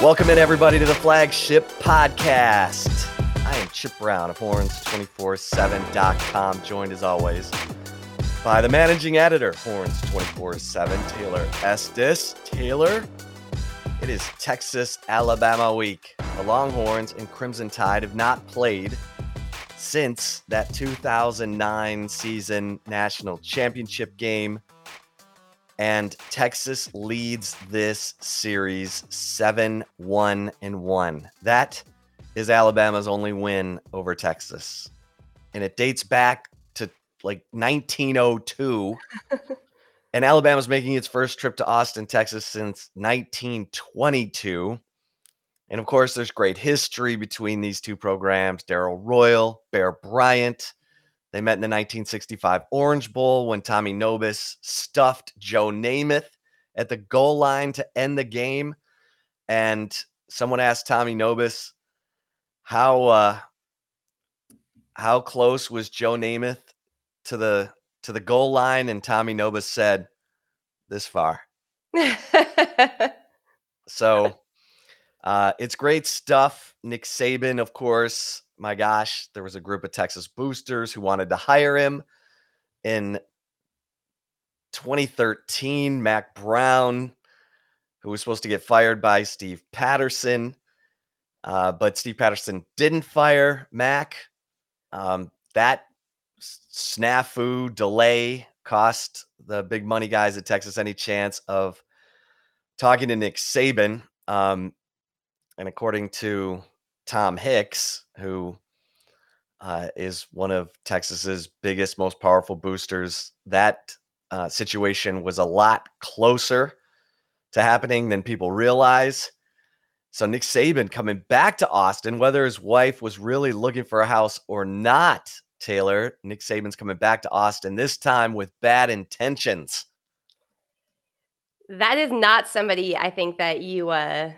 Welcome in, everybody, to the flagship podcast. I am Chip Brown of Horns247.com, joined as always by the managing editor, Horns247, Taylor Estes. Taylor, it is Texas Alabama week. The Longhorns and Crimson Tide have not played since that 2009 season national championship game and Texas leads this series 7 1 and 1. That is Alabama's only win over Texas. And it dates back to like 1902. and Alabama's making its first trip to Austin, Texas since 1922. And of course, there's great history between these two programs Darrell Royal, Bear Bryant, they met in the 1965 Orange Bowl when Tommy Nobis stuffed Joe Namath at the goal line to end the game. And someone asked Tommy Nobis, how uh, how close was Joe Namath to the to the goal line? And Tommy Nobis said, this far. so uh, it's great stuff. Nick Saban, of course, my gosh, there was a group of Texas boosters who wanted to hire him in 2013. Mack Brown, who was supposed to get fired by Steve Patterson, uh, but Steve Patterson didn't fire Mack. Um, that snafu delay cost the big money guys at Texas any chance of talking to Nick Saban. Um, and according to Tom Hicks, who uh, is one of Texas's biggest, most powerful boosters. That uh, situation was a lot closer to happening than people realize. So Nick Saban coming back to Austin, whether his wife was really looking for a house or not, Taylor, Nick Saban's coming back to Austin this time with bad intentions. That is not somebody I think that you uh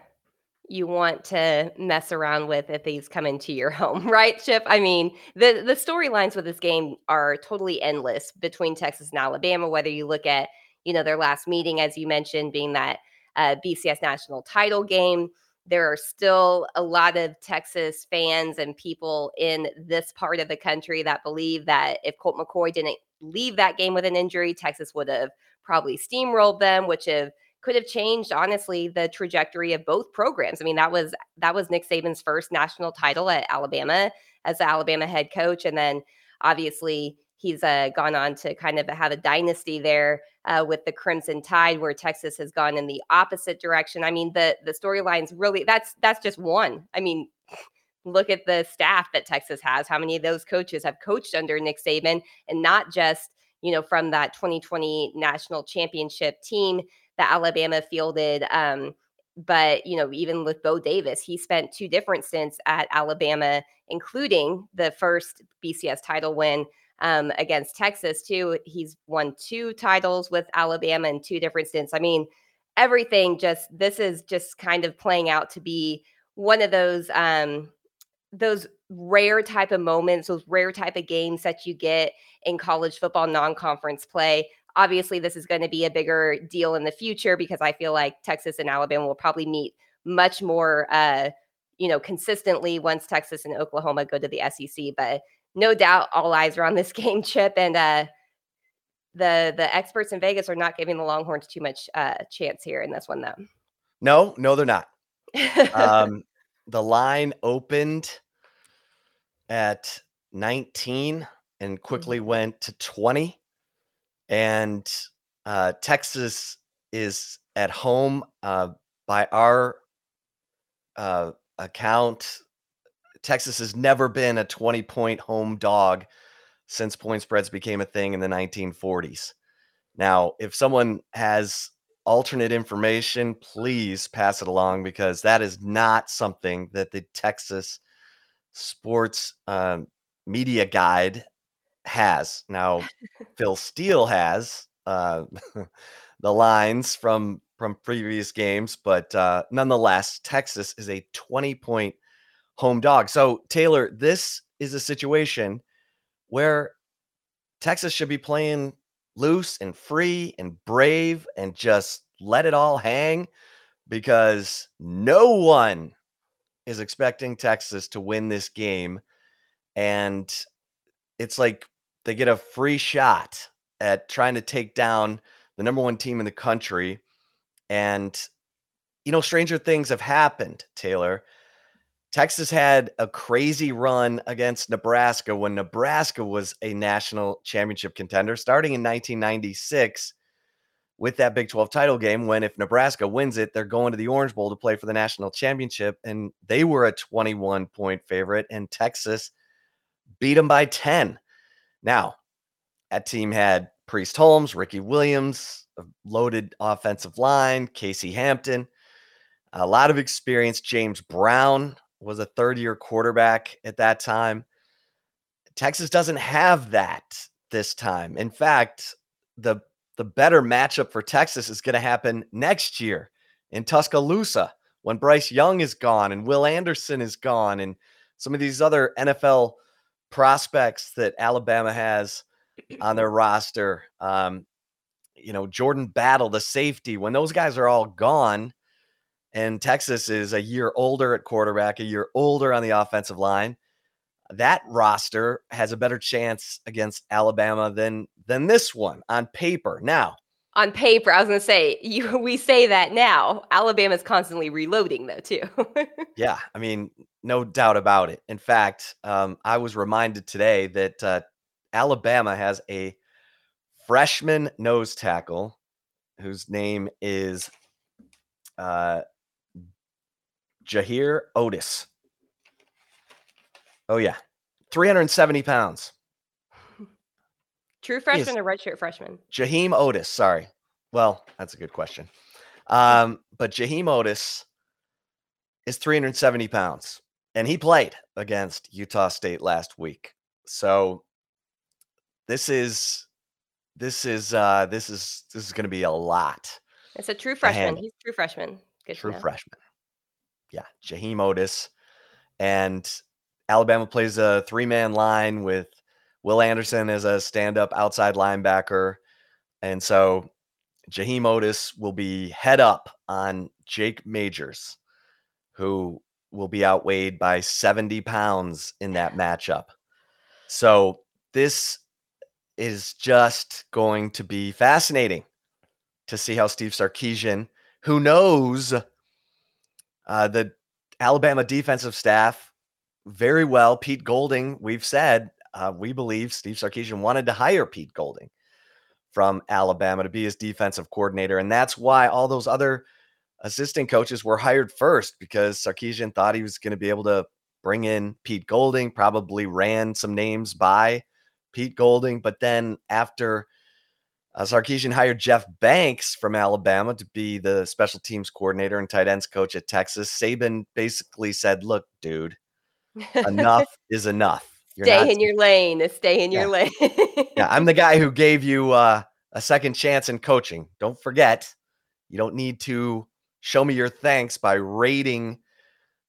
you want to mess around with if these come into your home, right, Chip? I mean, the the storylines with this game are totally endless between Texas and Alabama. Whether you look at you know their last meeting, as you mentioned, being that uh, BCS national title game, there are still a lot of Texas fans and people in this part of the country that believe that if Colt McCoy didn't leave that game with an injury, Texas would have probably steamrolled them, which have could have changed honestly the trajectory of both programs. I mean, that was that was Nick Saban's first national title at Alabama as the Alabama head coach, and then obviously he's uh, gone on to kind of have a dynasty there uh, with the Crimson Tide, where Texas has gone in the opposite direction. I mean, the the storylines really that's that's just one. I mean. Look at the staff that Texas has. How many of those coaches have coached under Nick Saban and not just, you know, from that 2020 national championship team that Alabama fielded. Um, but you know, even with Bo Davis, he spent two different stints at Alabama, including the first BCS title win um, against Texas. Too, he's won two titles with Alabama in two different stints. I mean, everything just this is just kind of playing out to be one of those um, those rare type of moments, those rare type of games that you get in college football non-conference play Obviously, this is going to be a bigger deal in the future because I feel like Texas and Alabama will probably meet much more uh, you know, consistently once Texas and Oklahoma go to the SEC. But no doubt all eyes are on this game, Chip. And uh, the the experts in Vegas are not giving the Longhorns too much uh, chance here in this one, though. No, no, they're not. um, the line opened at 19 and quickly mm-hmm. went to 20. And uh, Texas is at home uh, by our uh, account. Texas has never been a 20 point home dog since point spreads became a thing in the 1940s. Now, if someone has alternate information, please pass it along because that is not something that the Texas sports um, media guide has. Now, Phil Steele has uh, the lines from from previous games, but uh, nonetheless, Texas is a 20 point home dog. So, Taylor, this is a situation where Texas should be playing loose and free and brave and just let it all hang because no one is expecting Texas to win this game. And it's like they get a free shot at trying to take down the number one team in the country. And, you know, stranger things have happened, Taylor. Texas had a crazy run against Nebraska when Nebraska was a national championship contender starting in 1996 with that Big 12 title game. When if Nebraska wins it, they're going to the Orange Bowl to play for the national championship. And they were a 21 point favorite, and Texas beat them by 10. Now, that team had Priest Holmes, Ricky Williams, a loaded offensive line, Casey Hampton, a lot of experience. James Brown was a third year quarterback at that time. Texas doesn't have that this time. In fact, the the better matchup for Texas is going to happen next year in Tuscaloosa when Bryce Young is gone and Will Anderson is gone and some of these other NFL prospects that Alabama has on their roster. Um, you know, Jordan Battle, the safety, when those guys are all gone, and Texas is a year older at quarterback, a year older on the offensive line. That roster has a better chance against Alabama than than this one on paper. Now, on paper, I was going to say you. We say that now. Alabama's constantly reloading, though, too. yeah, I mean, no doubt about it. In fact, um, I was reminded today that uh, Alabama has a freshman nose tackle whose name is uh, Jaheir Oatis. Oh, yeah. 370 pounds. True freshman or redshirt freshman? Jaheim Oatis. Sorry. Well, that's a good question. Um, but Jaheim Oatis is 370 pounds, and he played against Utah State last week. So this is this is uh this is this is going to be a lot. It's a true freshman. He's true freshman. Good true freshman yeah, Jaheim Oatis, And Alabama plays a three man line with Will Anderson is a stand up outside linebacker. And so Jaheim Oatis will be head up on Jake Majors, who will be outweighed by 70 pounds in that matchup. So this is just going to be fascinating to see how Steve Sarkisian, who knows uh, the Alabama defensive staff very well. Pete Golding, we've said, uh, we believe Steve Sarkisian wanted to hire Pete Golding from Alabama to be his defensive coordinator. And that's why all those other assistant coaches were hired first because Sarkisian thought he was going to be able to bring in Pete Golding, probably ran some names by Pete Golding. But then after uh, Sarkisian hired Jeff Banks from Alabama to be the special teams coordinator and tight ends coach at Texas. Saban basically said, "Look, dude, enough is enough. You're stay not- in your lane. Stay in yeah. your lane." yeah, I'm the guy who gave you uh, a second chance in coaching. Don't forget, you don't need to show me your thanks by rating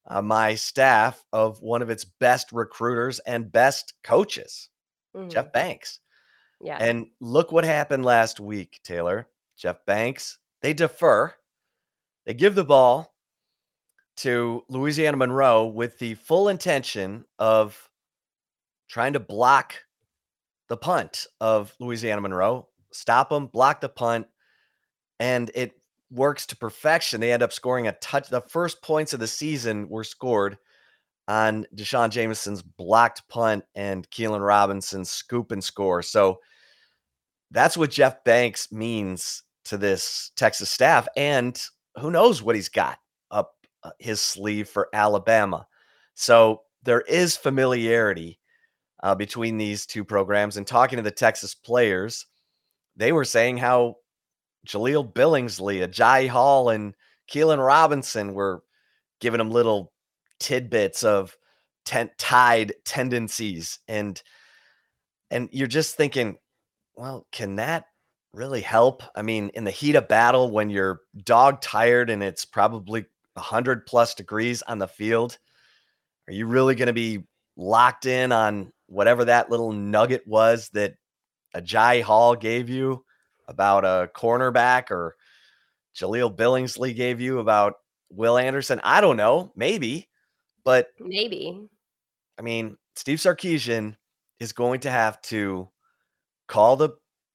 uh, my staff of one of its best recruiters and best coaches, mm-hmm. Jeff Banks. Yeah. And look what happened last week, Taylor. Jeff Banks, they defer. They give the ball to Louisiana Monroe with the full intention of trying to block the punt of Louisiana Monroe, stop them, block the punt, and it works to perfection. They end up scoring a touch. The first points of the season were scored on D'Shawn Jamison's blocked punt and Keilan Robinson's scoop and score. So that's what Jeff Banks means to this Texas staff. And who knows what he's got up uh, his sleeve for Alabama. So there is familiarity uh, between these two programs. And talking to the Texas players, they were saying how Jaleel Billingsley, Agiye Hall, and Keilan Robinson were giving them little tidbits of tent tied tendencies and and you're just thinking well can that really help i mean in the heat of battle when you're dog tired and it's probably 100 plus degrees on the field are you really going to be locked in on whatever that little nugget was that Agiye Hall gave you about a cornerback or Jaleel Billingsley gave you about Will Anderson? I don't know. Maybe. But maybe. I mean, Steve Sarkisian is going to have to call the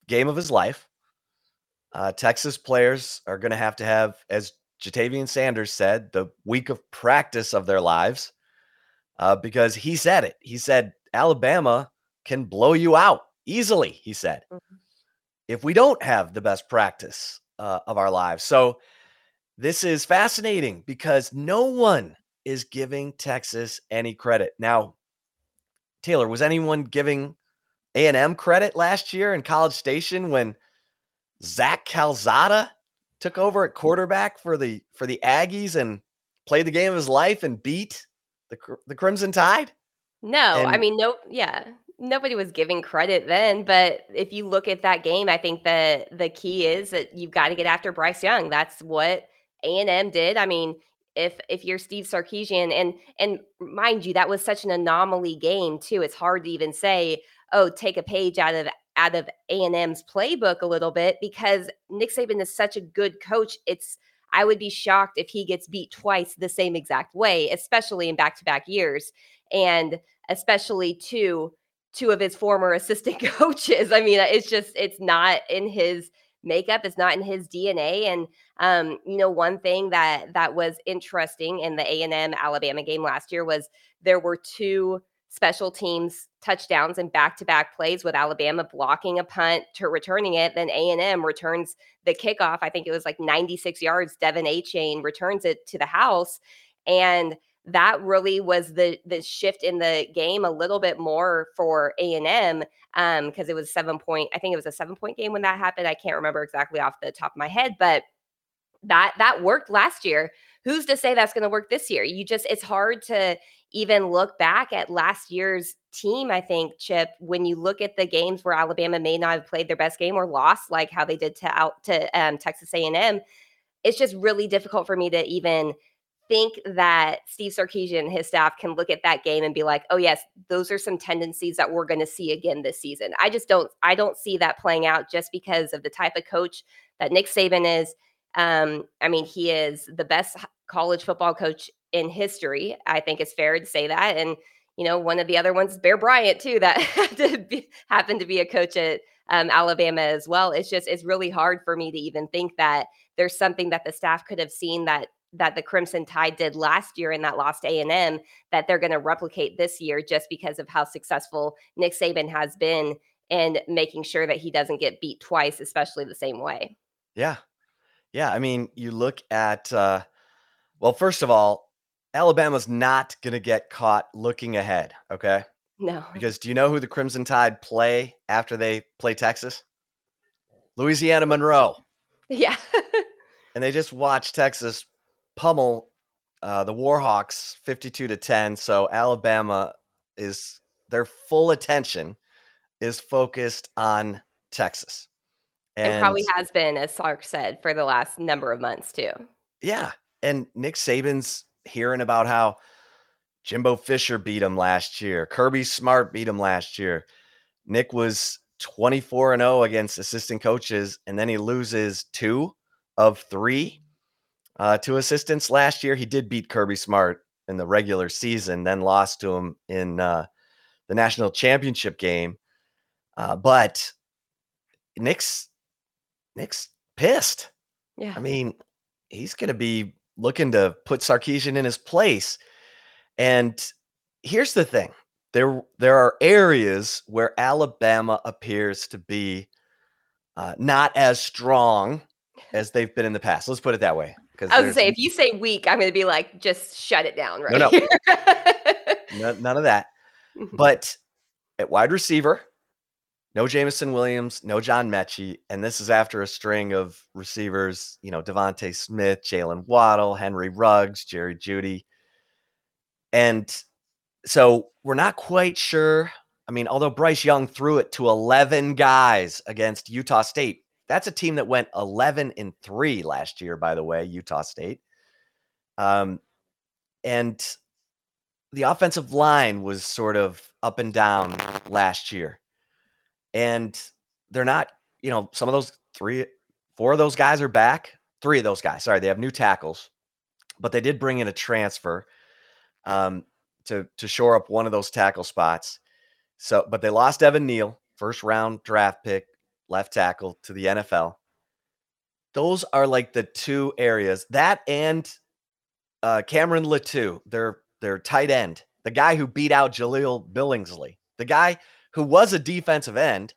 game of his life. Uh, Texas players are going to have to have, as Ja'Tavion Sanders said, the week of practice of their lives uh, because he said it. He said, Alabama can blow you out easily, he said, mm-hmm. if we don't have the best practice uh, of our lives. So this is fascinating because no one is giving Texas any credit. Now, Taylor, was anyone giving A&M credit last year in College Station when Zach Calzada took over at quarterback for the for the Aggies and played the game of his life and beat the the Crimson Tide? No, and, I mean no, yeah. Nobody was giving credit then, but if you look at that game, I think that the key is that you've got to get after Bryce Young. That's what A&M did. I mean, if if you're Steve Sarkisian and and mind you that was such an anomaly game too it's hard to even say oh take a page out of out of A&M's playbook a little bit because Nick Saban is such a good coach it's I would be shocked if he gets beat twice the same exact way especially in back-to-back years and especially two two of his former assistant coaches I mean it's just it's not in his makeup it's not in his DNA. And um, you know, one thing that that was interesting in the A and M Alabama game last year was there were two special teams touchdowns and back-to-back plays with Alabama blocking a punt to returning it. Then A&M returns the kickoff. I think it was like 96 yards. De'Von Achane returns it to the house. And that really was the the shift in the game a little bit more for A&M um because it was 7 point I think it was a 7 point game when that happened I can't remember exactly off the top of my head but that that worked last year. Who's to say that's going to work this year? You just it's hard to even look back at last year's team I think Chip when you look at the games where Alabama may not have played their best game or lost like how they did to out to um, Texas A&M it's just really difficult for me to even think that Steve Sarkisian and his staff can look at that game and be like, "Oh yes, those are some tendencies that we're going to see again this season." I just don't I don't see that playing out just because of the type of coach that Nick Saban is. Um, I mean, he is the best college football coach in history. I think it's fair to say that. And you know, one of the other ones, Bear Bryant, too, that happened to be a coach at um, Alabama as well. It's just it's really hard for me to even think that there's something that the staff could have seen that that the Crimson Tide did last year in that lost A&M that they're going to replicate this year just because of how successful Nick Saban has been in making sure that he doesn't get beat twice, especially the same way. Yeah. Yeah. I mean, you look at, uh, well, first of all, Alabama's not going to get caught looking ahead. Okay. No. Because do you know who the Crimson Tide play after they play Texas? Louisiana Monroe. Yeah. and they just watched Texas pummel uh, the Warhawks 52 to 10. So Alabama is their full attention is focused on Texas. And, and probably has been, as Sark said, for the last number of months too. Yeah. And Nick Saban's hearing about how Jimbo Fisher beat him last year. Kirby Smart beat him last year. Nick was 24 and 0 against assistant coaches, and then he loses two of three uh, to assistance last year. He did beat Kirby Smart in the regular season, then lost to him in uh, the national championship game. Uh, but Nick's Nick's pissed. Yeah. I mean, he's going to be looking to put Sarkisian in his place. And here's the thing: there there are areas where Alabama appears to be uh, not as strong as they've been in the past. Let's put it that way. Because I was gonna say, if you say weak, I'm gonna be like, just shut it down, right? No, no. none of that. Mm-hmm. But at wide receiver, no Jameson Williams, no John Metchie, and this is after a string of receivers, you know, DeVonta Smith, Jaylen Waddle, Henry Ruggs, Jerry Jeudy, And so we're not quite sure. I mean, although Bryce Young threw it to 11 guys against Utah State, that's a team that went 11 and 3 last year, by the way, Utah State. Um, and the offensive line was sort of up and down last year. And they're not, you know, some of those three, four of those guys are back. Three of those guys, sorry, they have new tackles, but they did bring in a transfer um, to to shore up one of those tackle spots. So, but they lost Evan Neal, first round draft pick, left tackle to the NFL. Those are like the two areas that and uh, Cameron Latu, their their tight end, the guy who beat out Jaleel Billingsley, the guy who was a defensive end.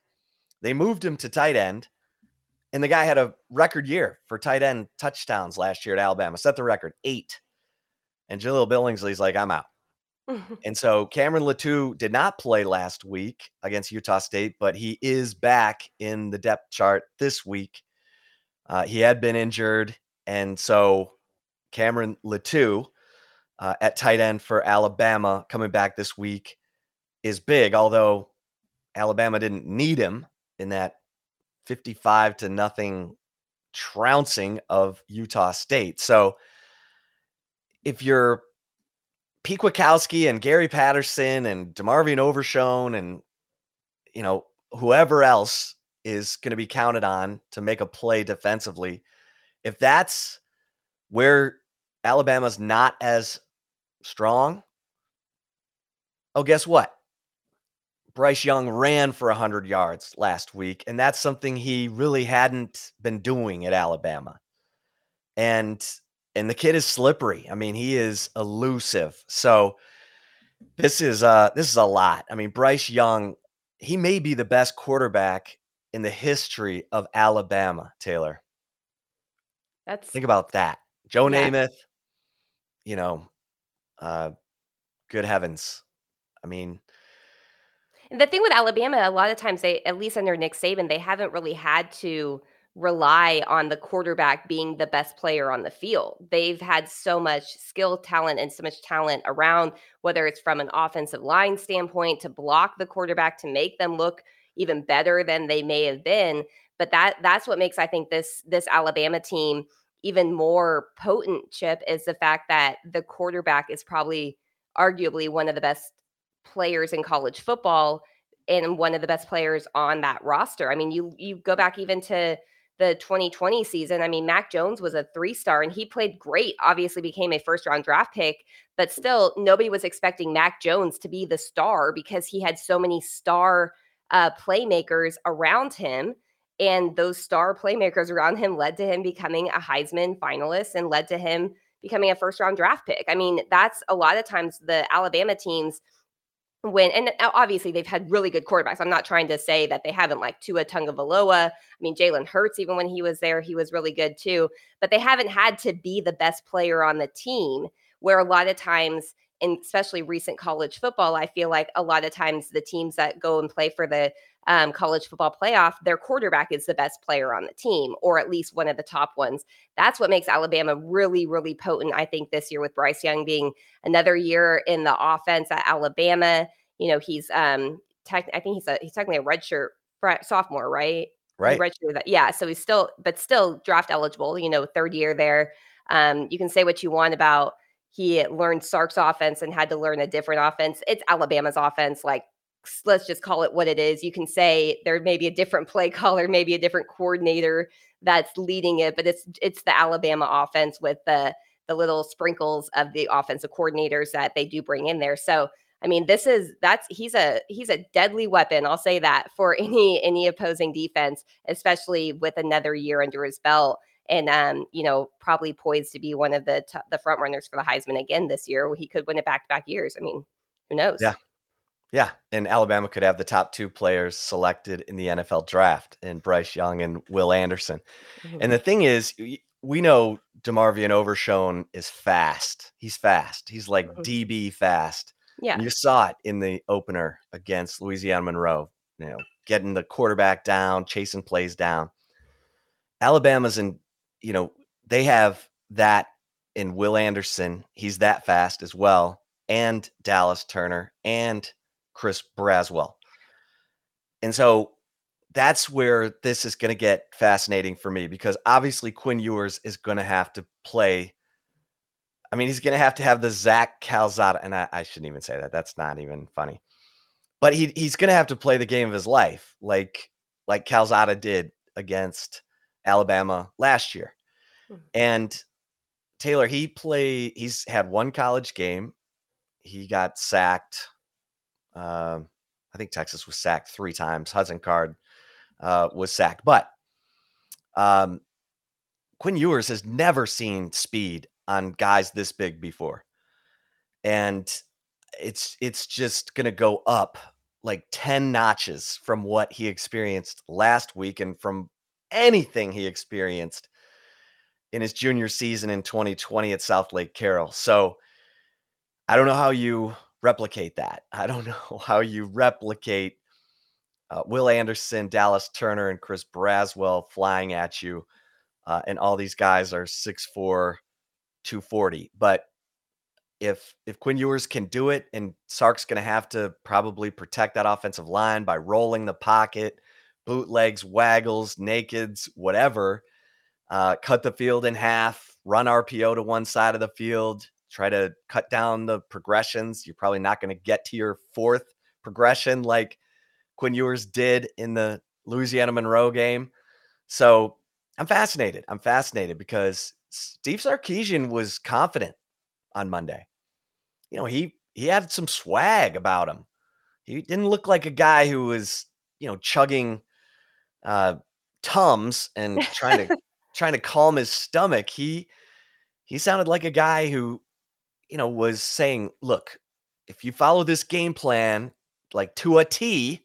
They moved him to tight end, and the guy had a record year for tight end touchdowns last year at Alabama, set the record eight. And Jaleel Billingsley's like, I'm out. And so Cameron Latu did not play last week against Utah State, but he is back in the depth chart this week. Uh, he had been injured, and so Cameron Latu uh, at tight end for Alabama coming back this week is big, although Alabama didn't need him in that 55 to nothing trouncing of Utah State. So if you're Pete and Gary Patterson and DeMarvion Overshown and you know whoever else is going to be counted on to make a play defensively, if that's where Alabama's not as strong. Oh, guess what? Bryce Young ran for 100 yards last week, and that's something he really hadn't been doing at Alabama. And and the kid is slippery. I mean, he is elusive. So this is uh this is a lot. I mean, Bryce Young, he may be the best quarterback in the history of Alabama, Taylor. That's think about that. Joe yeah. Namath, you know, uh, good heavens. I mean, the thing with Alabama, a lot of times they, at least under Nick Saban, they haven't really had to rely on the quarterback being the best player on the field. They've had so much skill, talent, and so much talent around, whether it's from an offensive line standpoint to block the quarterback to make them look even better than they may have been. But that that's what makes I think this this Alabama team even more potent chip is the fact that the quarterback is probably arguably one of the best players in college football and one of the best players on that roster. I mean, you you go back even to the 2020 season. I mean, Mac Jones was a three star and he played great. Obviously, became a first round draft pick, but still, nobody was expecting Mac Jones to be the star because he had so many star uh, playmakers around him. And those star playmakers around him led to him becoming a Heisman finalist and led to him becoming a first round draft pick. I mean, that's a lot of times the Alabama teams when and obviously they've had really good quarterbacks. I'm not trying to say that they haven't like Tua Tagovailoa. I mean Jalen Hurts, even when he was there, he was really good too. But they haven't had to be the best player on the team. Where a lot of times, and especially recent college football, I feel like a lot of times the teams that go and play for the um, college football playoff, their quarterback is the best player on the team, or at least one of the top ones. That's what makes Alabama really, really potent, I think, this year with Bryce Young being another year in the offense at Alabama. You know, he's um tech, I think he's a he's technically a redshirt sophomore, right? Right. Redshirt yeah. So he's still, but still draft eligible. You know, third year there. Um, you can say what you want about he learned Sark's offense and had to learn a different offense. It's Alabama's offense. Like let's just call it what it is. You can say there may be a different play caller, maybe a different coordinator, that's leading it, but it's it's the Alabama offense with the the little sprinkles of the offensive coordinators that they do bring in there. So I mean, this is that's he's a he's a deadly weapon. I'll say that for any any opposing defense, especially with another year under his belt, and um, you know, probably poised to be one of the t- the front runners for the Heisman again this year. He could win it back to back years. I mean, who knows? Yeah, yeah, and Alabama could have the top two players selected in the NFL draft, and Bryce Young and Will Anderson. Mm-hmm. And the thing is, we know DeMarvion Overshown is fast. He's fast. He's like mm-hmm. DB fast. Yeah. And you saw it in the opener against Louisiana Monroe, you know, getting the quarterback down, chasing plays down. Alabama's in, you know, they have that in Will Anderson. He's that fast as well. And Dallas Turner and Chris Braswell. And so that's where this is going to get fascinating for me because obviously Quinn Ewers is going to have to play I mean, he's going to have to have the Zach Calzada, and I, I, shouldn't even say that. That's not even funny. But he he's going to have to play the game of his life, like like Calzada did against Alabama last year. Mm-hmm. And Taylor, he played. He's had one college game. He got sacked. Um, I think Texas was sacked three times. Hudson Card uh, was sacked, but um, Quinn Ewers has never seen speed on guys this big before. And it's it's just going to go up like 10 notches from what he experienced last week and from anything he experienced in his junior season in 2020 at Southlake Carroll. So I don't know how you replicate that. I don't know how you replicate uh, Will Anderson, Dallas Turner, and Chris Braswell flying at you. Uh, and all these guys are 6'4, 240. But if if Quinn Ewers can do it, and Sark's going to have to probably protect that offensive line by rolling the pocket, bootlegs, waggles, nakeds, whatever, uh, cut the field in half, run RPO to one side of the field, try to cut down the progressions. You're probably not going to get to your fourth progression like Quinn Ewers did in the Louisiana Monroe game. So I'm fascinated. I'm fascinated because Steve Sarkisian was confident on Monday. You know, he he had some swag about him. He didn't look like a guy who was, you know, chugging uh tums and trying to trying to calm his stomach. He he sounded like a guy who, you know, was saying, "Look, if you follow this game plan like to a T,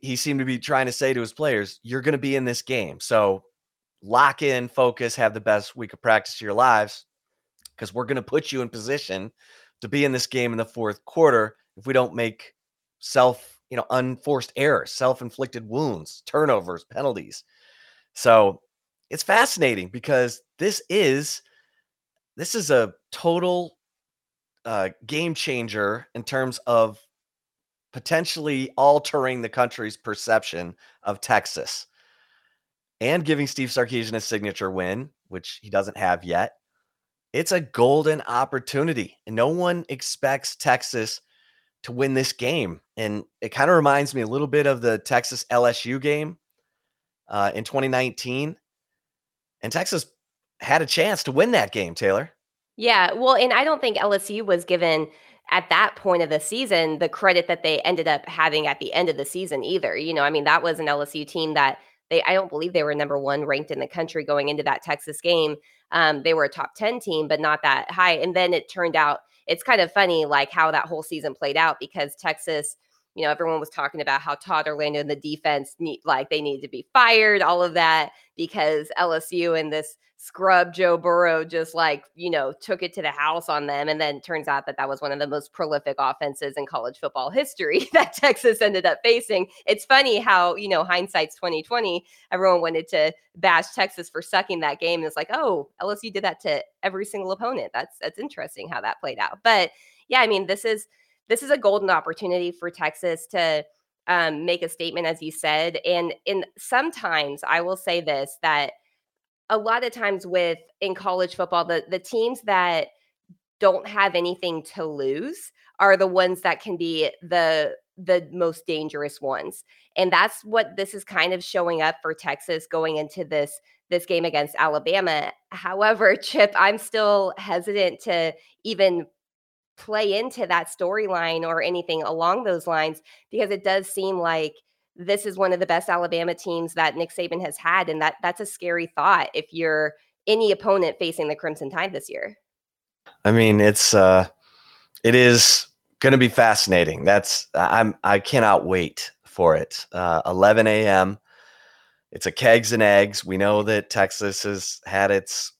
he seemed to be trying to say to his players, you're going to be in this game. So lock in, focus, have the best week of practice of your lives because we're going to put you in position to be in this game in the fourth quarter if we don't make self, you know, unforced errors, self-inflicted wounds, turnovers, penalties. So, it's fascinating because this is this is a total uh, game changer in terms of potentially altering the country's perception of Texas and giving Steve Sarkisian a signature win, which he doesn't have yet. It's a golden opportunity. And no one expects Texas to win this game. And it kind of reminds me a little bit of the Texas LSU game uh, in 2019. And Texas had a chance to win that game, Taylor. Yeah. Well, and I don't think LSU was given at that point of the season the credit that they ended up having at the end of the season either. You know, I mean, that was an LSU team that they I don't believe they were number one ranked in the country going into that Texas game. Um, they were a top 10 team, but not that high. And then it turned out it's kind of funny like how that whole season played out because Texas you know, everyone was talking about how Todd Orlando and the defense need like they need to be fired, all of that, because LSU and this scrub Joe Burrow just like, you know, took it to the house on them. And then turns out that that was one of the most prolific offenses in college football history that Texas ended up facing. It's funny how, you know, hindsight's 2020, everyone wanted to bash Texas for sucking that game. And it's like, oh, LSU did that to every single opponent. That's that's interesting how that played out. But yeah, I mean, this is this is a golden opportunity for Texas to um, make a statement, as you said. And in sometimes I will say this that a lot of times with in college football, the the teams that don't have anything to lose are the ones that can be the the most dangerous ones. And that's what this is kind of showing up for Texas going into this this game against Alabama. However, Chip, I'm still hesitant to even play into that storyline or anything along those lines because it does seem like this is one of the best Alabama teams that Nick Saban has had and that that's a scary thought if you're any opponent facing the Crimson Tide this year. I mean, it's uh it is to be fascinating. That's I'm I cannot wait for it. Uh 11 a.m. It's a kegs and eggs. We know that Texas has had its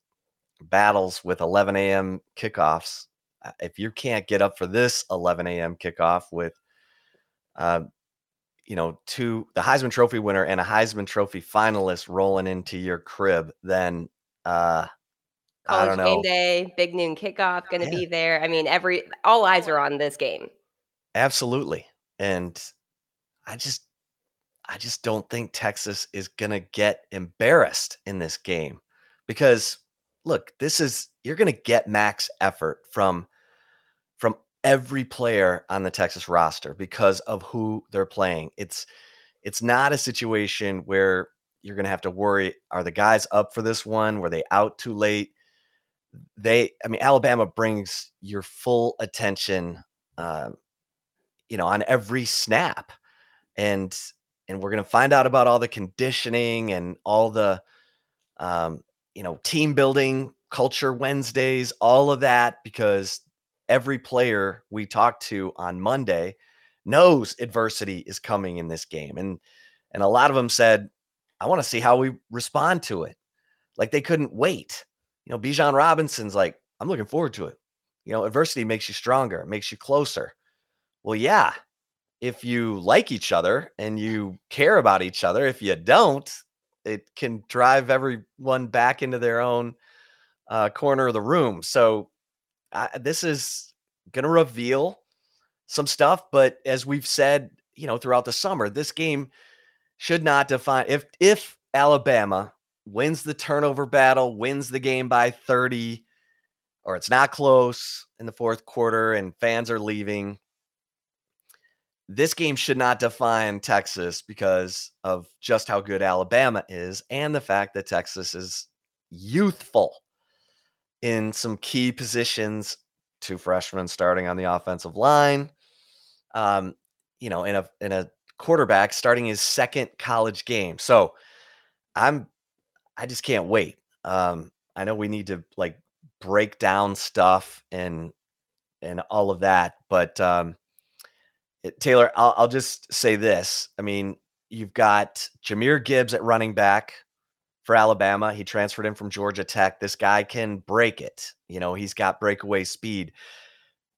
battles with 11 a.m. kickoffs. Uh, if you can't get up for this 11 a.m. kickoff with, uh, you know, two the Heisman Trophy winner and a Heisman Trophy finalist rolling into your crib, then uh, College I don't know. game day, big noon kickoff going to Yeah. be there. I mean, every all eyes are on this game. Absolutely. And I just I just don't think Texas is going to get embarrassed in this game because look, this is you're going to get max effort from from every player on the Texas roster because of who they're playing. It's it's not a situation where you're going to have to worry are the guys up for this one? Were they out too late? They I mean Alabama brings your full attention um, you know, on every snap. And and we're going to find out about all the conditioning and all the um, you know, team building, culture Wednesdays, all of that because every player we talked to on Monday knows adversity is coming in this game. And and a lot of them said, I want to see how we respond to it. Like they couldn't wait. You know, Bijan Robinson's like, I'm looking forward to it. You know, adversity makes you stronger, makes you closer. Well, yeah, if you like each other and you care about each other, if you don't, it can drive everyone back into their own uh, corner of the room. So this is going to reveal some stuff, but as we've said, you know, throughout the summer, this game should not define if if Alabama wins the turnover battle, wins the game by 30 or it's not close in the fourth quarter and fans are leaving this game should not define Texas because of just how good Alabama is and the fact that Texas is youthful in some key positions. Two freshmen starting on the offensive line. Um, you know, in a in a quarterback starting his second college game. So I'm I just can't wait. Um, I know we need to like break down stuff and and all of that, but um it- Taylor, I'll, I'll just say this. I mean, you've got Jahmyr Gibbs at running back for Alabama. He transferred in from Georgia Tech. This guy can break it. You know, he's got breakaway speed.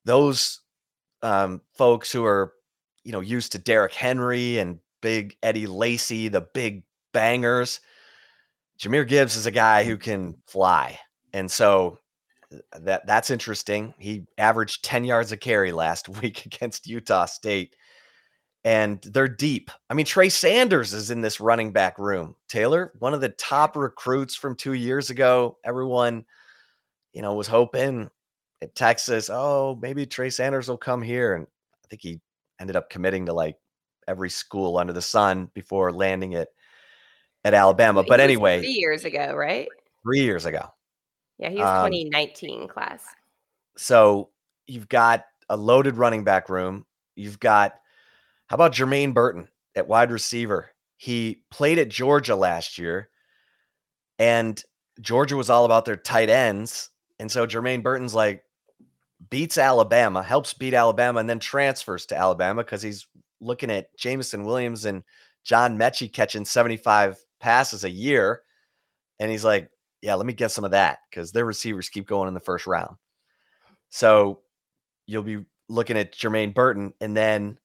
Those um, folks who are, you know, used to Derrick Henry and big Eddie Lacy, the big bangers. Jahmyr Gibbs is a guy who can fly. And so uh, that that's interesting. He averaged 10 yards a carry last week against Utah State. And they're deep. I mean, Trey Sanders is in this running back room. Taylor, one of the top recruits from two years ago. Everyone, you know, was hoping at Texas, oh, maybe Trey Sanders will come here. And I think he ended up committing to like every school under the sun before landing it at Alabama. But anyway, three years ago, right? three years ago. Yeah, he was Um, 2019 class. So you've got a loaded running back room. You've got, how about Jermaine Burton at wide receiver? He played at Georgia last year, and Georgia was all about their tight ends. And so Jermaine Burton's like, beats Alabama, helps beat Alabama, and then transfers to Alabama because he's looking at Jameson Williams and John Metchie catching 75 passes a year. And he's like, yeah, let me get some of that because their receivers keep going in the first round. So you'll be looking at Jermaine Burton and then,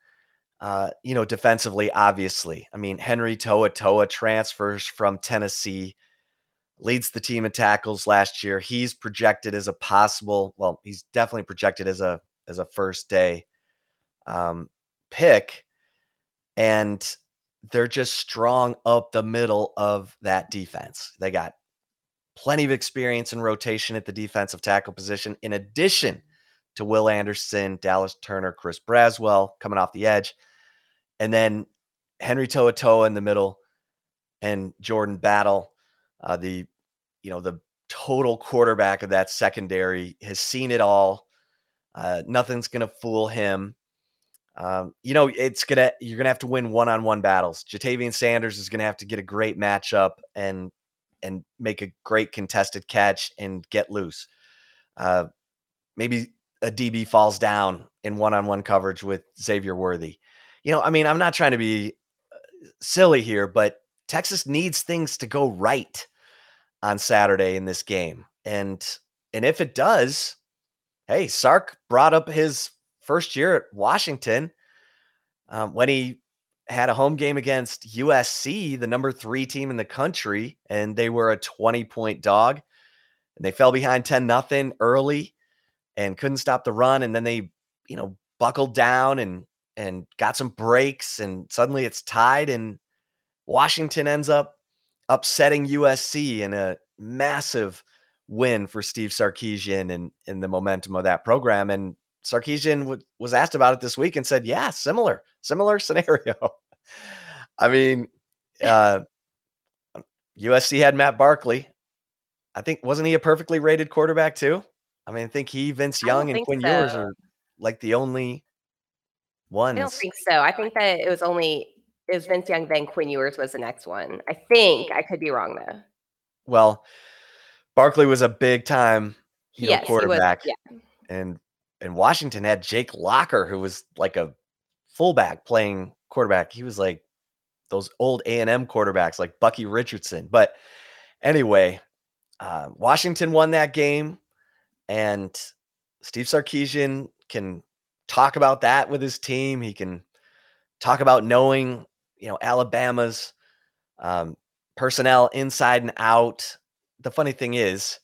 uh, you know, defensively, obviously. I mean, Henry To'oTo'o transfers from Tennessee, leads the team in tackles last year. He's projected as a possible, well, he's definitely projected as a as a first day um, pick, and they're just strong up the middle of that defense. They got plenty of experience in rotation at the defensive tackle position, in addition to Will Anderson, Dallas Turner, Chris Braswell coming off the edge. And then Henry To'oTo'o in the middle, and Jordan Battle, uh, the you know the total quarterback of that secondary, has seen it all. Uh, nothing's gonna fool him. Um, you know, it's gonna you're gonna have to win one-on-one battles. Ja'Tavion Sanders is gonna have to get a great matchup and and make a great contested catch and get loose. Uh, maybe a DB falls down in one-on-one coverage with Xavier Worthy. You know, I mean, I'm not trying to be uh, silly here, but Texas needs things to go right on Saturday in this game. And and if it does, hey, Sark brought up his first year at Washington um, when he had a home game against USC, the number three team in the country, and they were a 20 point dog. And they fell behind 10 nothing early and couldn't stop the run. And then they, you know, buckled down and and got some breaks, and suddenly it's tied, and Washington ends up upsetting USC in a massive win for Steve Sarkisian and in the momentum of that program. And Sarkisian w- was asked about it this week and said, "Yeah, similar, similar scenario." I mean, uh, USC had Matt Barkley. I think wasn't he a perfectly rated quarterback too? I mean, I think he, Vince Young, and Quinn so. Ewers are like the only ones. I don't think so. I think that it was only it was Vince Young, then Quinn Ewers was the next one. I think I could be wrong though. Well, Barkley was a big time USC, quarterback, was, yeah. and and Washington had Jake Locker, who was like a fullback playing quarterback. He was like those old A and M quarterbacks, like Bucky Richardson. But anyway, uh, Washington won that game, and Steve Sarkisian can talk about that with his team. He can talk about knowing, you know, Alabama's um, personnel inside and out. The funny thing is,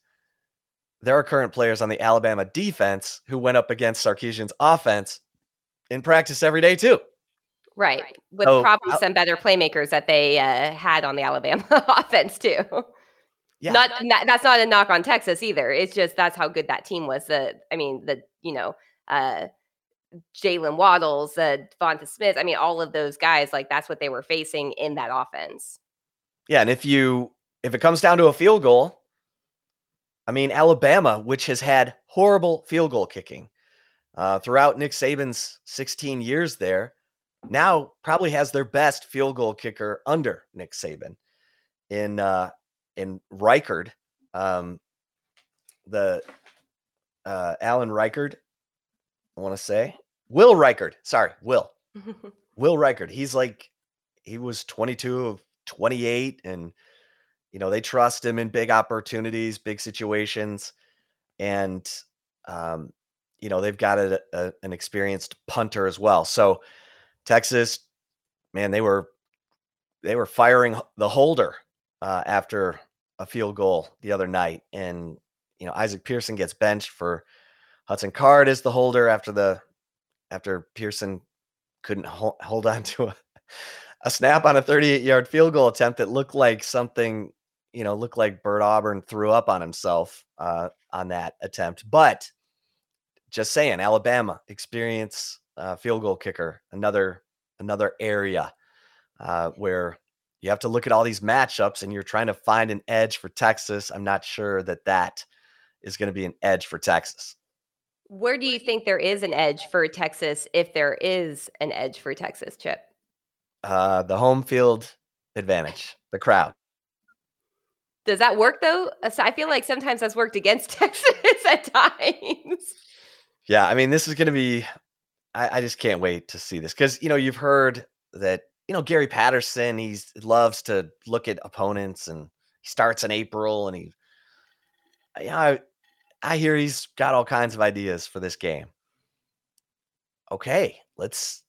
there are current players on the Alabama defense who went up against Sarkisian's offense in practice every day too. Right, with so, probably uh, some better playmakers that they uh, had on the Alabama offense too. Yeah, not, not, that's not a knock on Texas either. It's just that's how good that team was. The I mean the you know uh, Jaylen Waddles, uh, Devonta Smith. I mean all of those guys like that's what they were facing in that offense. Yeah, and if you if it comes down to a field goal, I mean, Alabama, which has had horrible field goal kicking uh, throughout Nick Saban's 16 years there, now probably has their best field goal kicker under Nick Saban in uh, in Reichard. Um, the uh, Alan Reichard, I want to say Will Reichard. Sorry, Will. Will Reichard. He's like he was 22 of 28 and you know, they trust him in big opportunities, big situations, and um, you know they've got a, a, an experienced punter as well. So Texas, man, they were they were firing the holder uh, after a field goal the other night, and you know Isaac Pearson gets benched for Hudson Card is the holder after the after Pearson couldn't hold, hold on to a, a snap on a 38 yard field goal attempt that looked like something you know, looked like Bert Auburn threw up on himself uh, on that attempt. But just saying, Alabama experience uh, field goal kicker, another another area uh, where you have to look at all these matchups and you're trying to find an edge for Texas. I'm not sure that that is going to be an edge for Texas. Where do you think there is an edge for Texas if there is an edge for Texas, Chip? Uh, the home field advantage, the crowd. Does that work though? Uh, I feel like sometimes that's worked against Texas at times. Yeah, I mean, this is going to be. I, I, just can't wait to see this because you know you've heard that you know Gary Patterson he loves to look at opponents and he starts in April and he. Yeah, I, I hear he's got all kinds of ideas for this game. Okay, let's.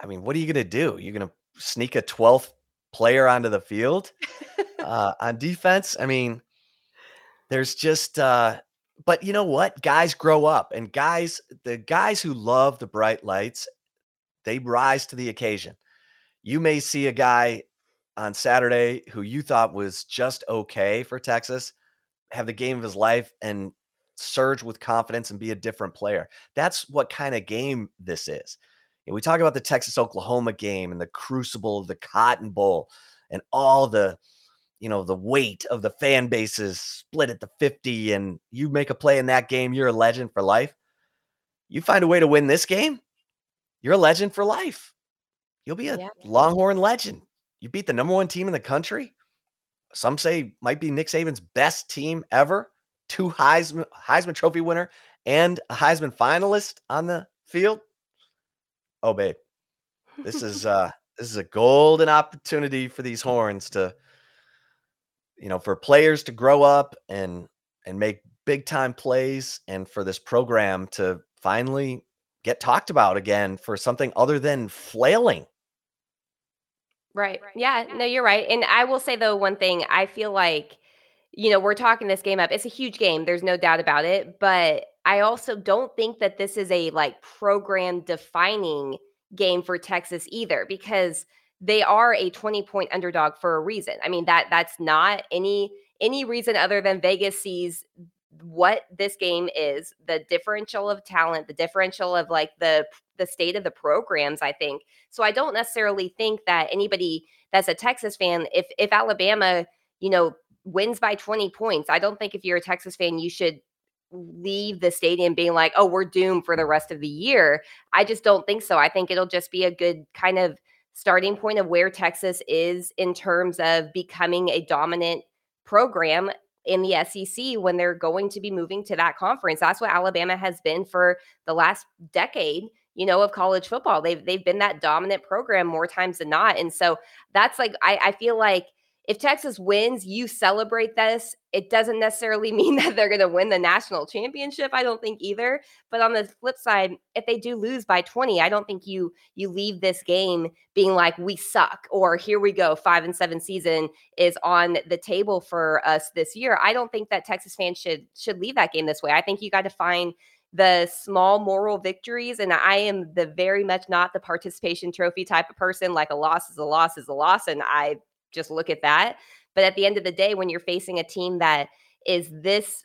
I mean, what are you going to do? You're going to sneak a 12th player onto the field uh, on defense. I mean, there's just, uh, but you know what? Guys grow up, and guys, the guys who love the bright lights, they rise to the occasion. You may see a guy on Saturday who you thought was just okay for Texas have the game of his life and surge with confidence and be a different player. That's what kind of game this is. And we talk about the Texas Oklahoma game and the crucible of the Cotton Bowl and all the you know the weight of the fan bases split at the 50 and you make a play in that game you're a legend for life you find a way to win this game you're a legend for life you'll be a yeah. longhorn legend you beat the number one team in the country some say might be nick saban's best team ever two heisman, heisman trophy winner and a heisman finalist on the field oh babe this is uh this is a golden opportunity for these horns to you know, for players to grow up and and make big time plays and for this program to finally get talked about again for something other than flailing. Right. Yeah, no, you're right. And I will say though one thing, I feel like you know, we're talking this game up. It's a huge game. There's no doubt about it, but I also don't think that this is a like program defining game for Texas either because they are a 20 point underdog for a reason. I mean that that's not any any reason other than Vegas sees what this game is, the differential of talent, the differential of like the the state of the programs, I think. So I don't necessarily think that anybody that's a Texas fan if if Alabama, you know, wins by 20 points, I don't think if you're a Texas fan you should leave the stadium being like, "Oh, we're doomed for the rest of the year." I just don't think so. I think it'll just be a good kind of starting point of where Texas is in terms of becoming a dominant program in the SEC when they're going to be moving to that conference. That's what Alabama has been for the last decade, you know, of college football. They've they've been that dominant program more times than not. And so that's like I, I feel like if Texas wins, you celebrate this. It doesn't necessarily mean that they're going to win the national championship. I don't think either. But on the flip side, if they do lose by 20, I don't think you you leave this game being like we suck or here we go, 5 and 7 season is on the table for us this year. I don't think that Texas fans should should leave that game this way. I think you got to find the small moral victories. And I am the very much not the participation trophy type of person. Like a loss is a loss is a loss. And I just look at that. But at the end of the day, when you're facing a team that is this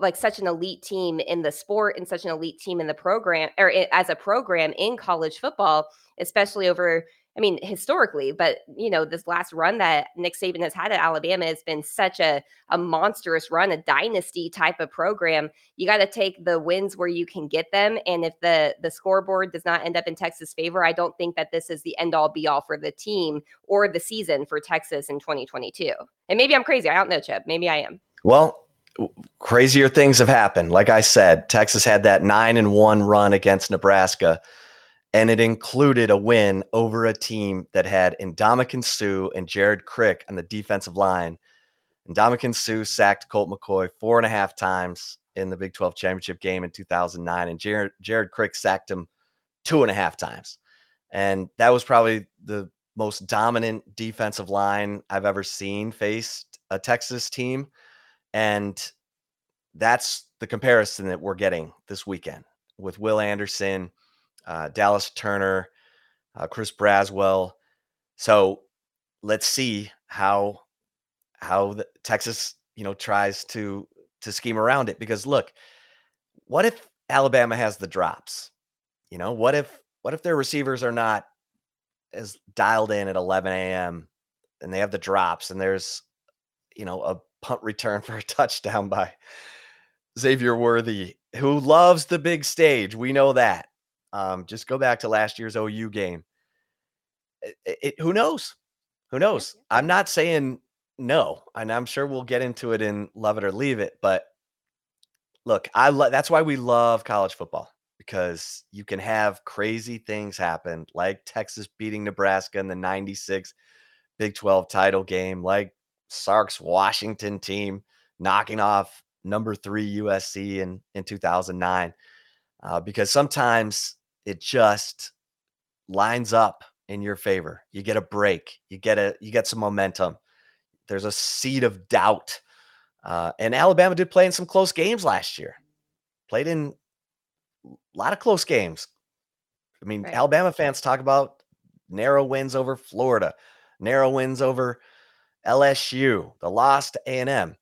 like such an elite team in the sport and such an elite team in the program or eh, as a program in college football, especially over I mean, historically, but you know, this last run that Nick Saban has had at Alabama has been such a, a monstrous run, a dynasty type of program. You got to take the wins where you can get them. And if the the scoreboard does not end up in Texas' favor, I don't think that this is the end all be all for the team or the season for Texas in 2022. And maybe I'm crazy. I don't know, Chip. Maybe I am. Well, crazier things have happened. Like I said, Texas had that nine and one run against Nebraska and it included a win over a team that had Ndamukong Suh and Jared Crick on the defensive line. Ndamukong Suh sacked Colt McCoy four and a half times in the Big 12 championship game in 2009, and Jared, Jared Crick sacked him two and a half times. And that was probably the most dominant defensive line I've ever seen faced a Texas team. And that's the comparison that we're getting this weekend with Will Anderson uh, Dallas Turner, uh, Chris Braswell. So let's see how how the, Texas you know tries to to scheme around it because look, what if Alabama has the drops? You know, what if what if their receivers are not as dialed in at 11 a.m. and they have the drops and there's you know a punt return for a touchdown by Xavier Worthy, who loves the big stage. We know that. Um, just go back to last year's OU game. It, it, who knows? Who knows? I'm not saying no, and I'm sure we'll get into it in love it or leave it. But look, I love that's why we love college football because you can have crazy things happen, like Texas beating Nebraska in the '96 Big 12 title game, like Sark's Washington team knocking off number three USC in in 2009. Uh, because sometimes it just lines up in your favor. You get a break. You get a you get some momentum. There's a seed of doubt. Uh, and Alabama did play in some close games last year. Played in a lot of close games. I mean, right. Alabama fans talk about narrow wins over Florida, narrow wins over LSU, the loss to A&M.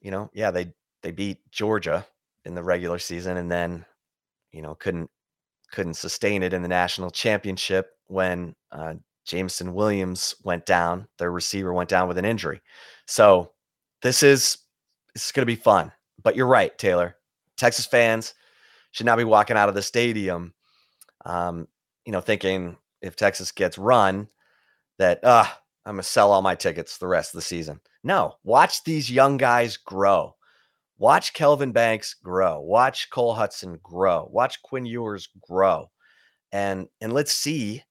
You know, yeah, they they beat Georgia in the regular season and then, you know, couldn't couldn't sustain it in the national championship when uh, Jameson Williams went down. Their receiver went down with an injury. So this is this is going to be fun. But you're right, Taylor. Texas fans should not be walking out of the stadium, um, you know, thinking if Texas gets run, that ah, I'm gonna sell all my tickets the rest of the season. No, watch these young guys grow. Watch Kelvin Banks grow. Watch Cole Hutson grow. Watch Quinn Ewers grow. And and let's see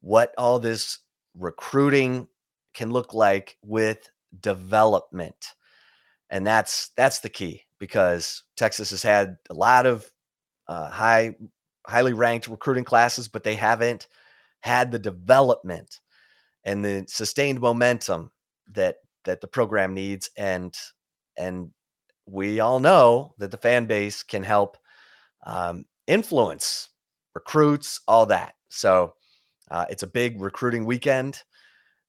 what all this recruiting can look like with development. And that's that's the key because Texas has had a lot of uh, high highly ranked recruiting classes, but they haven't had the development and the sustained momentum that that the program needs and and we all know that the fan base can help um, influence recruits all that. So uh, it's a big recruiting weekend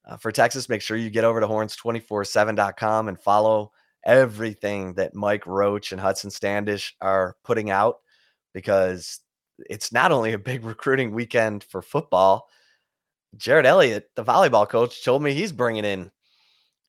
uh, for texas. Make sure you get over to horns247.com and follow everything that mike roach and hudson standish are putting out because it's not only a big recruiting weekend for football Jerritt Elliott, the volleyball coach, told me he's bringing in,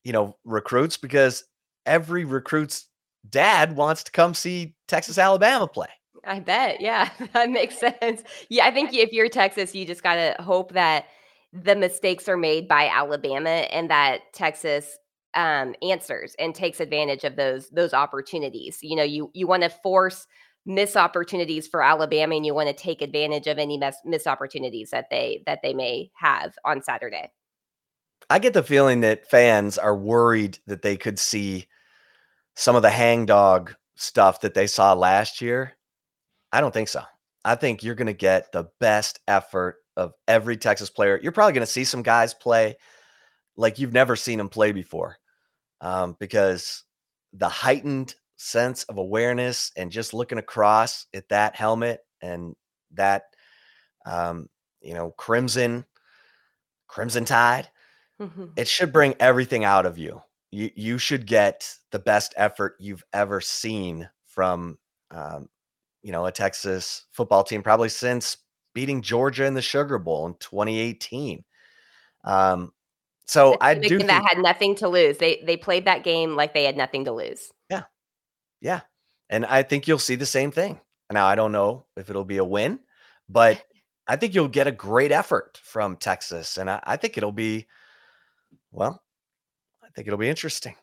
you know, recruits because every recruit's dad wants to come see Texas Alabama play. I bet. Yeah, that makes sense. Yeah, I think if you're Texas, you just got to hope that the mistakes are made by Alabama and that Texas um, answers and takes advantage of those those opportunities. You know, you you want to force miss opportunities for Alabama and you want to take advantage of any miss, miss opportunities that they that they may have on Saturday. I get the feeling that fans are worried that they could see some of the hangdog stuff that they saw last year. I don't think so. I think you're going to get the best effort of every Texas player. You're probably going to see some guys play like you've never seen them play before um, because the heightened sense of awareness and just looking across at that helmet and that um, you know crimson crimson tide mm-hmm. it should bring everything out of you you you should get the best effort you've ever seen from um, you know a texas football team probably since beating georgia in the sugar bowl in 2018 um, so I do think that had nothing to lose. They they played that game like they had nothing to lose. Yeah, yeah. And I think you'll see the same thing. Now, I don't know if it'll be a win, but I think you'll get a great effort from Texas. And I, I think it'll be, well, I think it'll be interesting.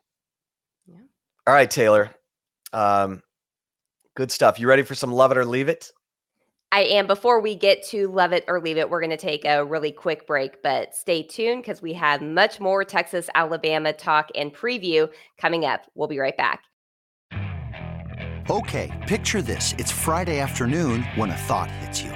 Yeah. All right, Taylor. Um, good stuff. You ready for some love it or leave it? I am. Before we get to love it or leave it, we're going to take a really quick break, but stay tuned because we have much more Texas Alabama talk and preview coming up. We'll be right back. Okay, picture this. It's Friday afternoon when a thought hits you.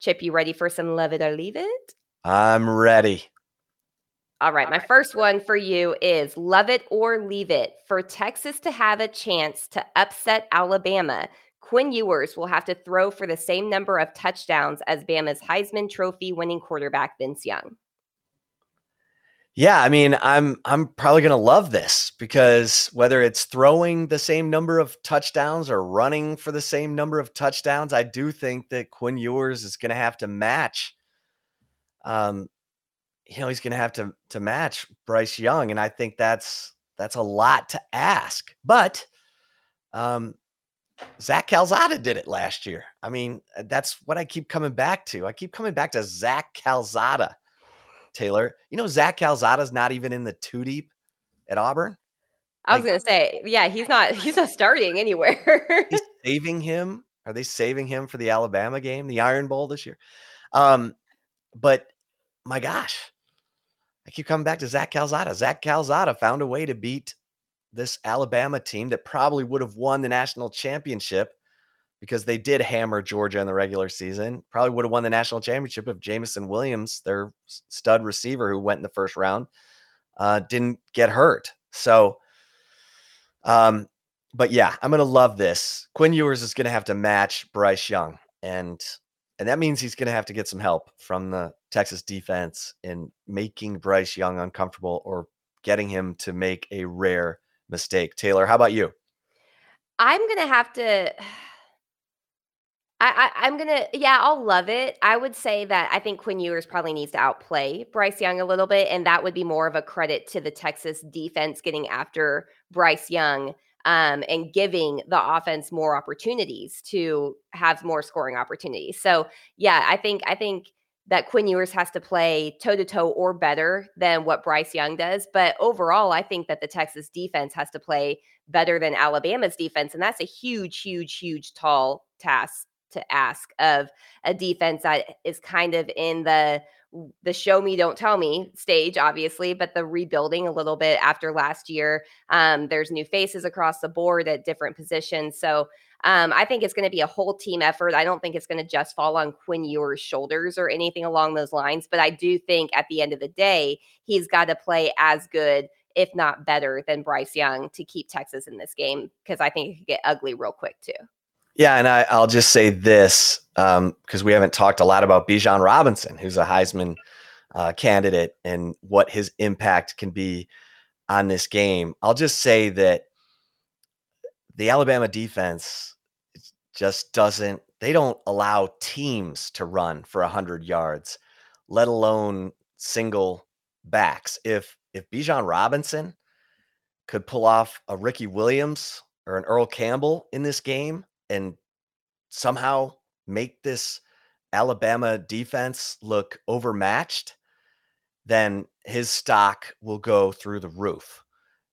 Chip, you ready for some love it or leave it? I'm ready. All right. My first one for you is love it or leave it. For Texas to have a chance to upset Alabama, Quinn Ewers will have to throw for the same number of touchdowns as Bama's Heisman Trophy winning quarterback, Vince Young. Yeah, I mean, I'm I'm probably going to love this because whether it's throwing the same number of touchdowns or running for the same number of touchdowns, I do think that Quinn Ewers is going to have to match. Um, you know, he's going to have to to match Bryce Young, and I think that's that's a lot to ask. But um, Zach Calzada did it last year. I mean, that's what I keep coming back to. I keep coming back to Zach Calzada Taylor. You know, Zach Calzada's not even in the two deep at Auburn. I was gonna say, yeah, he's not he's not starting anywhere. he's saving him. Are they saving him for the Alabama game, the Iron Bowl this year? Um, but my gosh, I keep coming back to Zach Calzada. Zach Calzada found a way to beat this Alabama team that probably would have won the national championship because they did hammer Georgia in the regular season. Probably would have won the national championship if Jameson Williams, their stud receiver who went in the first round, uh, didn't get hurt. So, um, but yeah, I'm gonna love this. Quinn Ewers is gonna have to match Bryce Young, and and that means he's gonna have to get some help from the Texas defense in making Bryce Young uncomfortable or getting him to make a rare mistake. Taylor, how about you? I'm gonna have to. I, I, am gonna, yeah, I'll love it. I would say that I think Quinn Ewers probably needs to outplay Bryce Young a little bit, and that would be more of a credit to the Texas defense getting after Bryce Young um, and giving the offense more opportunities to have more scoring opportunities. So, yeah, I think I think that Quinn Ewers has to play toe to toe or better than what Bryce Young does. But overall, I think that the Texas defense has to play better than Alabama's defense, and that's a huge, huge, huge, tall task to ask of a defense that is kind of in the the show me don't tell me stage obviously but the rebuilding a little bit after last year um, there's new faces across the board at different positions so um, I think it's going to be a whole team effort. I don't think it's going to just fall on Quinn Ewers' shoulders or anything along those lines. But I do think at the end of the day, he's got to play as good, if not better, than Bryce Young to keep Texas in this game because I think it could get ugly real quick too. Yeah, and I, will just say this because um, we haven't talked a lot about Bijan Robinson, who's a Heisman uh, candidate, and what his impact can be on this game. I'll just say that the Alabama defense just doesn't. They don't allow teams to run for hundred yards, let alone single backs. If if Bijan Robinson could pull off a Ricky Williams or an Earl Campbell in this game, and somehow make this Alabama defense look overmatched, then his stock will go through the roof.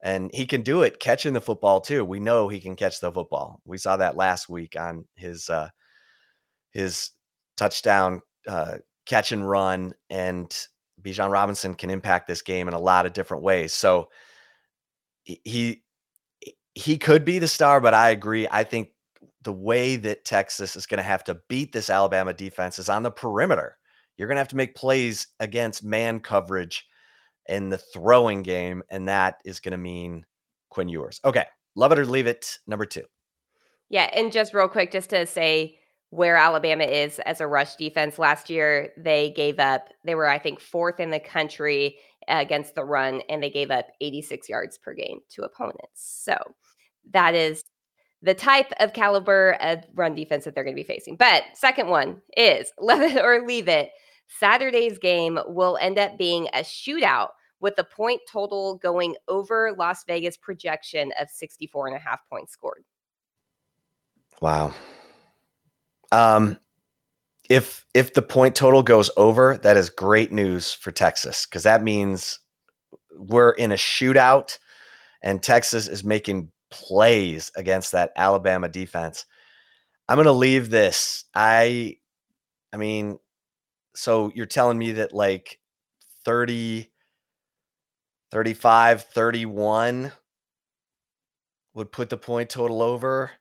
And he can do it catching the football too. We know he can catch the football. We saw that last week on his uh his touchdown uh catch and run and Bijan Robinson can impact this game in a lot of different ways. So he he could be the star, but I agree. I think the way that Texas is going to have to beat this Alabama defense is on the perimeter. You're going to have to make plays against man coverage in the throwing game, and that is going to mean Quinn Ewers. Okay, love it or leave it. Number two. Yeah, and just real quick, just to say where Alabama is as a rush defense. Last year, they gave up. They were, I think, fourth in the country against the run, and they gave up 86 yards per game to opponents. So that is the type of caliber of run defense that they're going to be facing. But second one is love it or leave it. Saturday's game will end up being a shootout with the point total going over Las Vegas projection of 64 and a half points scored. Wow. Um if if the point total goes over, that is great news for Texas because that means we're in a shootout and Texas is making plays against that Alabama defense. I'm going to leave this. I I mean, so you're telling me that like 30 35 31 would put the point total over.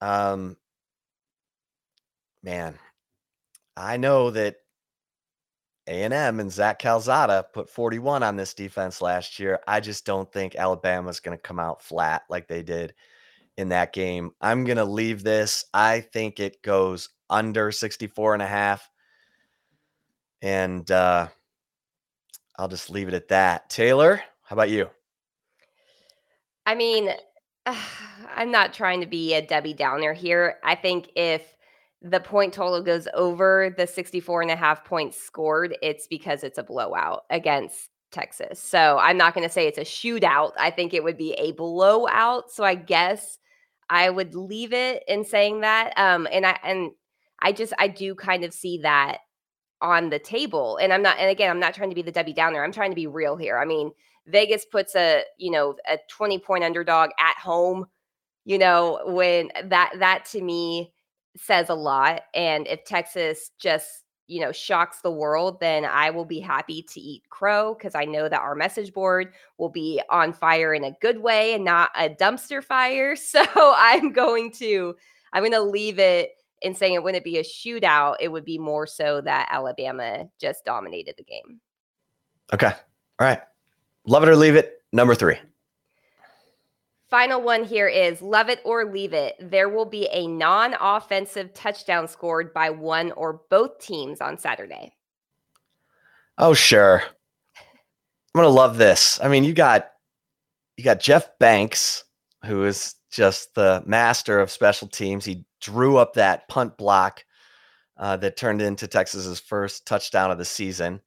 Um man, I know that a&M and Zach Calzada put 41 on this defense last year. I just don't think Alabama's going to come out flat like they did in that game. I'm going to leave this. I think it goes under 64 and a half. And uh, I'll just leave it at that. Taylor, how about you? I mean, I'm not trying to be a Debbie Downer here. I think if the point total goes over the 64 and a half points scored, it's because it's a blowout against Texas. So I'm not going to say it's a shootout. I think it would be a blowout. So I guess I would leave it in saying that. Um, and I and I just I do kind of see that on the table. And I'm not, and again, I'm not trying to be the Debbie Downer. I'm trying to be real here. I mean, Vegas puts a, you know, a 20 point underdog at home, you know, when that, that to me says a lot. And if Texas just, you know, shocks the world, then I will be happy to eat crow because I know that our message board will be on fire in a good way and not a dumpster fire. So I'm going to, I'm going to leave it in saying it wouldn't be a shootout. It would be more so that Alabama just dominated the game. Okay. All right. Love it or leave it. Number three. Final one here is love it or leave it. There will be a non offensive touchdown scored by one or both teams on Saturday. Oh, sure. I'm going to love this. I mean, you got you got Jeff Banks, who is just the master of special teams. He drew up that punt block uh, that turned into Texas's first touchdown of the season.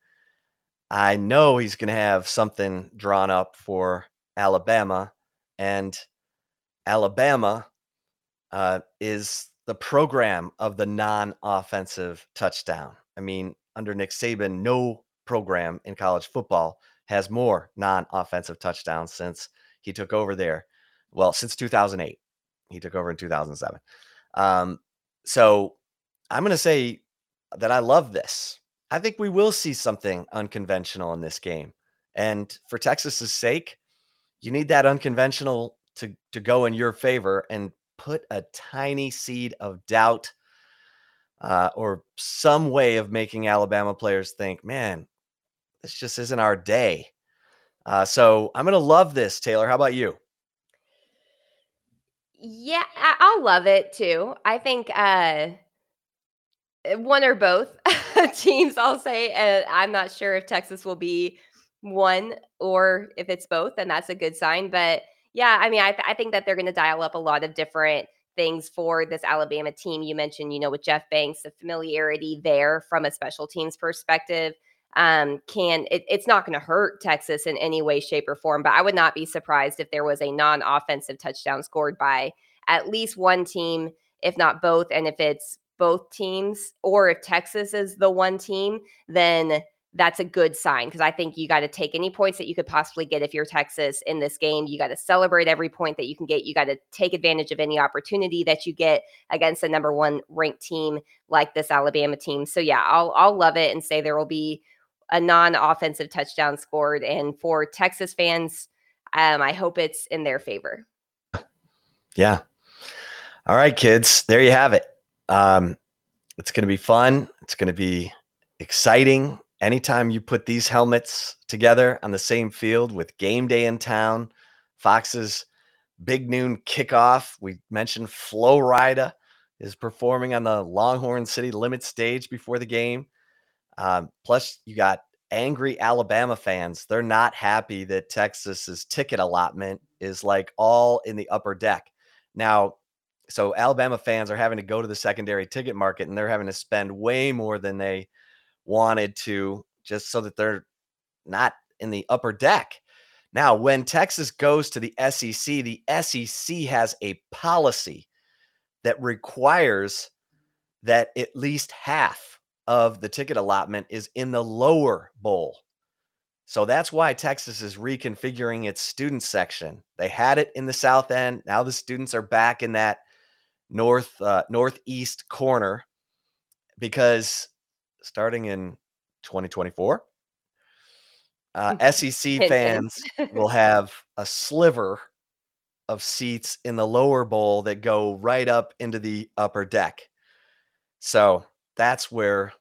I know he's going to have something drawn up for Alabama, and Alabama uh, is the program of the non-offensive touchdown. I mean, under Nick Saban, no program in college football has more non-offensive touchdowns since he took over there. Well, since 2008, he took over in 2007. Um, so I'm going to say that I love this. I think we will see something unconventional in this game. And for Texas's sake, you need that unconventional to, to go in your favor and put a tiny seed of doubt uh, or some way of making Alabama players think, man, this just isn't our day. Uh, so I'm to love this, Taylor. How about you? Yeah, I'll love it too. I think uh one or both teams, I'll say. And I'm not sure if Texas will be one or if it's both, and that's a good sign. But yeah, I mean, I, th- I think that they're going to dial up a lot of different things for this Alabama team. You mentioned, you know, with Jeff Banks, the familiarity there from a special teams perspective um, can it, it's not going to hurt Texas in any way, shape, or form. But I would not be surprised if there was a non-offensive touchdown scored by at least one team, if not both. And if it's both teams, or if Texas is the one team, then that's a good sign because I think you got to take any points that you could possibly get if you're Texas in this game. You got to celebrate every point that you can get. You got to take advantage of any opportunity that you get against a number one ranked team like this Alabama team. So yeah, I'll I'll love it and say there will be a non-offensive touchdown scored. And for Texas fans, um, I hope it's in their favor. Yeah. All right, kids. There you have it. Um, it's going to be fun. It's going to be exciting. Anytime you put these helmets together on the same field with game day in town, Fox's big noon kickoff. We mentioned Flo Rida is performing on the Longhorn City Limit stage before the game. Um, plus, you got angry Alabama fans. They're not happy that Texas's ticket allotment is like all in the upper deck. Now, so Alabama fans are having to go to the secondary ticket market and they're having to spend way more than they wanted to just so that they're not in the upper deck. Now, when Texas goes to the SEC, the SEC has a policy that requires that at least half of the ticket allotment is in the lower bowl. So that's why Texas is reconfiguring its student section. They had it in the south end. Now the students are back in that north uh, northeast corner because starting in 2024, uh, SEC fans will have a sliver of seats in the lower bowl that go right up into the upper deck. So that's where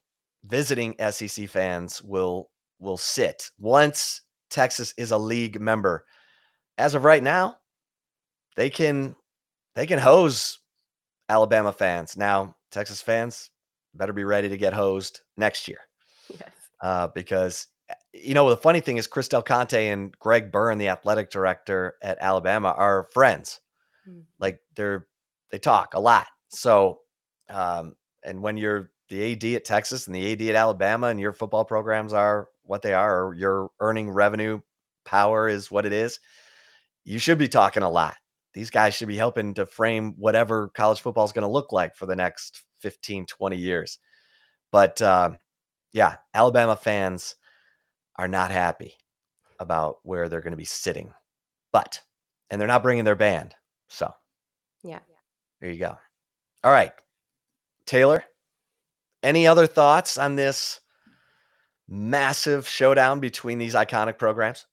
visiting SEC fans will will sit once Texas is a league member. As of right now, they can they can hose Alabama fans. Now, Texas fans better be ready to get hosed next year. Yes. Uh, because eh, you know the funny thing is Chris Del Conte and Greg Byrne, the athletic director at Alabama, are friends. Mm. Like they're they talk a lot. So um, and when you're the AD at Texas and the AD at Alabama and your football programs are what they are, or your earning revenue power is what it is, you should be talking a lot. These guys should be helping to frame whatever college football is going to look like for the next 15, 20 years. But uh, yeah, Alabama fans are not happy about where they're going to be sitting, but, and they're not bringing their band. So, yeah, there you go. All right. Taylor, any other thoughts on this massive showdown between these iconic programs?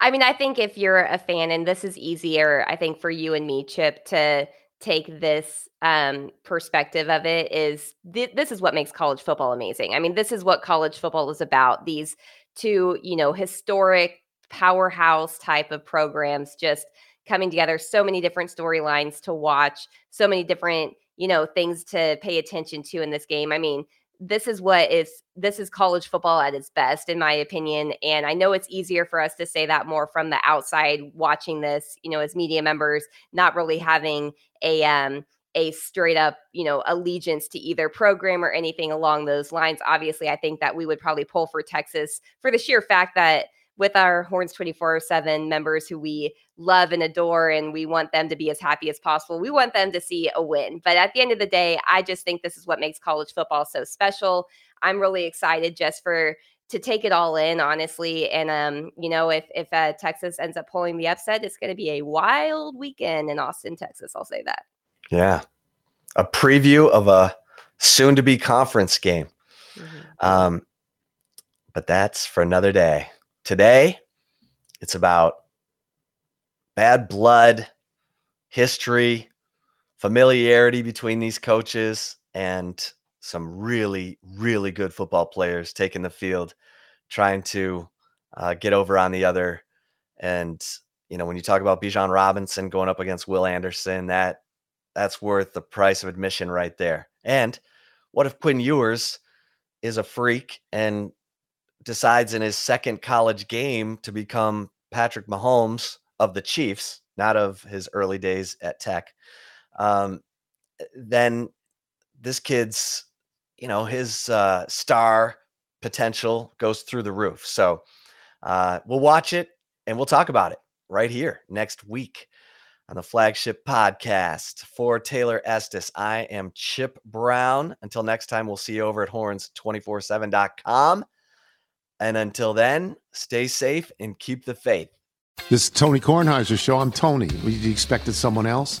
I mean, I think if you're a fan, and this is easier, I think for you and me, Chip, to take this um, perspective of it is th- this is what makes college football amazing. I mean, this is what college football is about. These two, you know, historic powerhouse type of programs just coming together. So many different storylines to watch. So many different, you know, things to pay attention to in this game. I mean, this is what is this is college football at its best in my opinion and i know it's easier for us to say that more from the outside watching this you know as media members not really having a um a straight up you know allegiance to either program or anything along those lines. Obviously i think that we would probably pull for texas for the sheer fact that with our Horns 24 7 members who we love and adore, and we want them to be as happy as possible. We want them to see a win. But at the end of the day, I just think this is what makes college football so special. I'm really excited just for to take it all in, honestly. And um, you know, if if uh, Texas ends up pulling the upset, it's going to be a wild weekend in Austin, Texas. I'll say that. Yeah, a preview of a soon-to-be conference game. Mm-hmm. Um, but that's for another day. Today, it's about bad blood, history, familiarity between these coaches, and some really, really good football players taking the field, trying to uh, get over on the other. And you know, when you talk about Bijan Robinson going up against Will Anderson, that that's worth the price of admission right there. And what if Quinn Ewers is a freak and decides in his second college game to become Patrick Mahomes of the Chiefs, not of his early days at Tech, um, then this kid's, you know, his uh, star potential goes through the roof. So uh, we'll watch it and we'll talk about it right here next week on the flagship podcast for Taylor Estes. I am Chip Brown. Until next time, we'll see you over at horns247.com. And until then, stay safe and keep the faith. This is Tony Kornheiser show. I'm Tony. You expected someone else?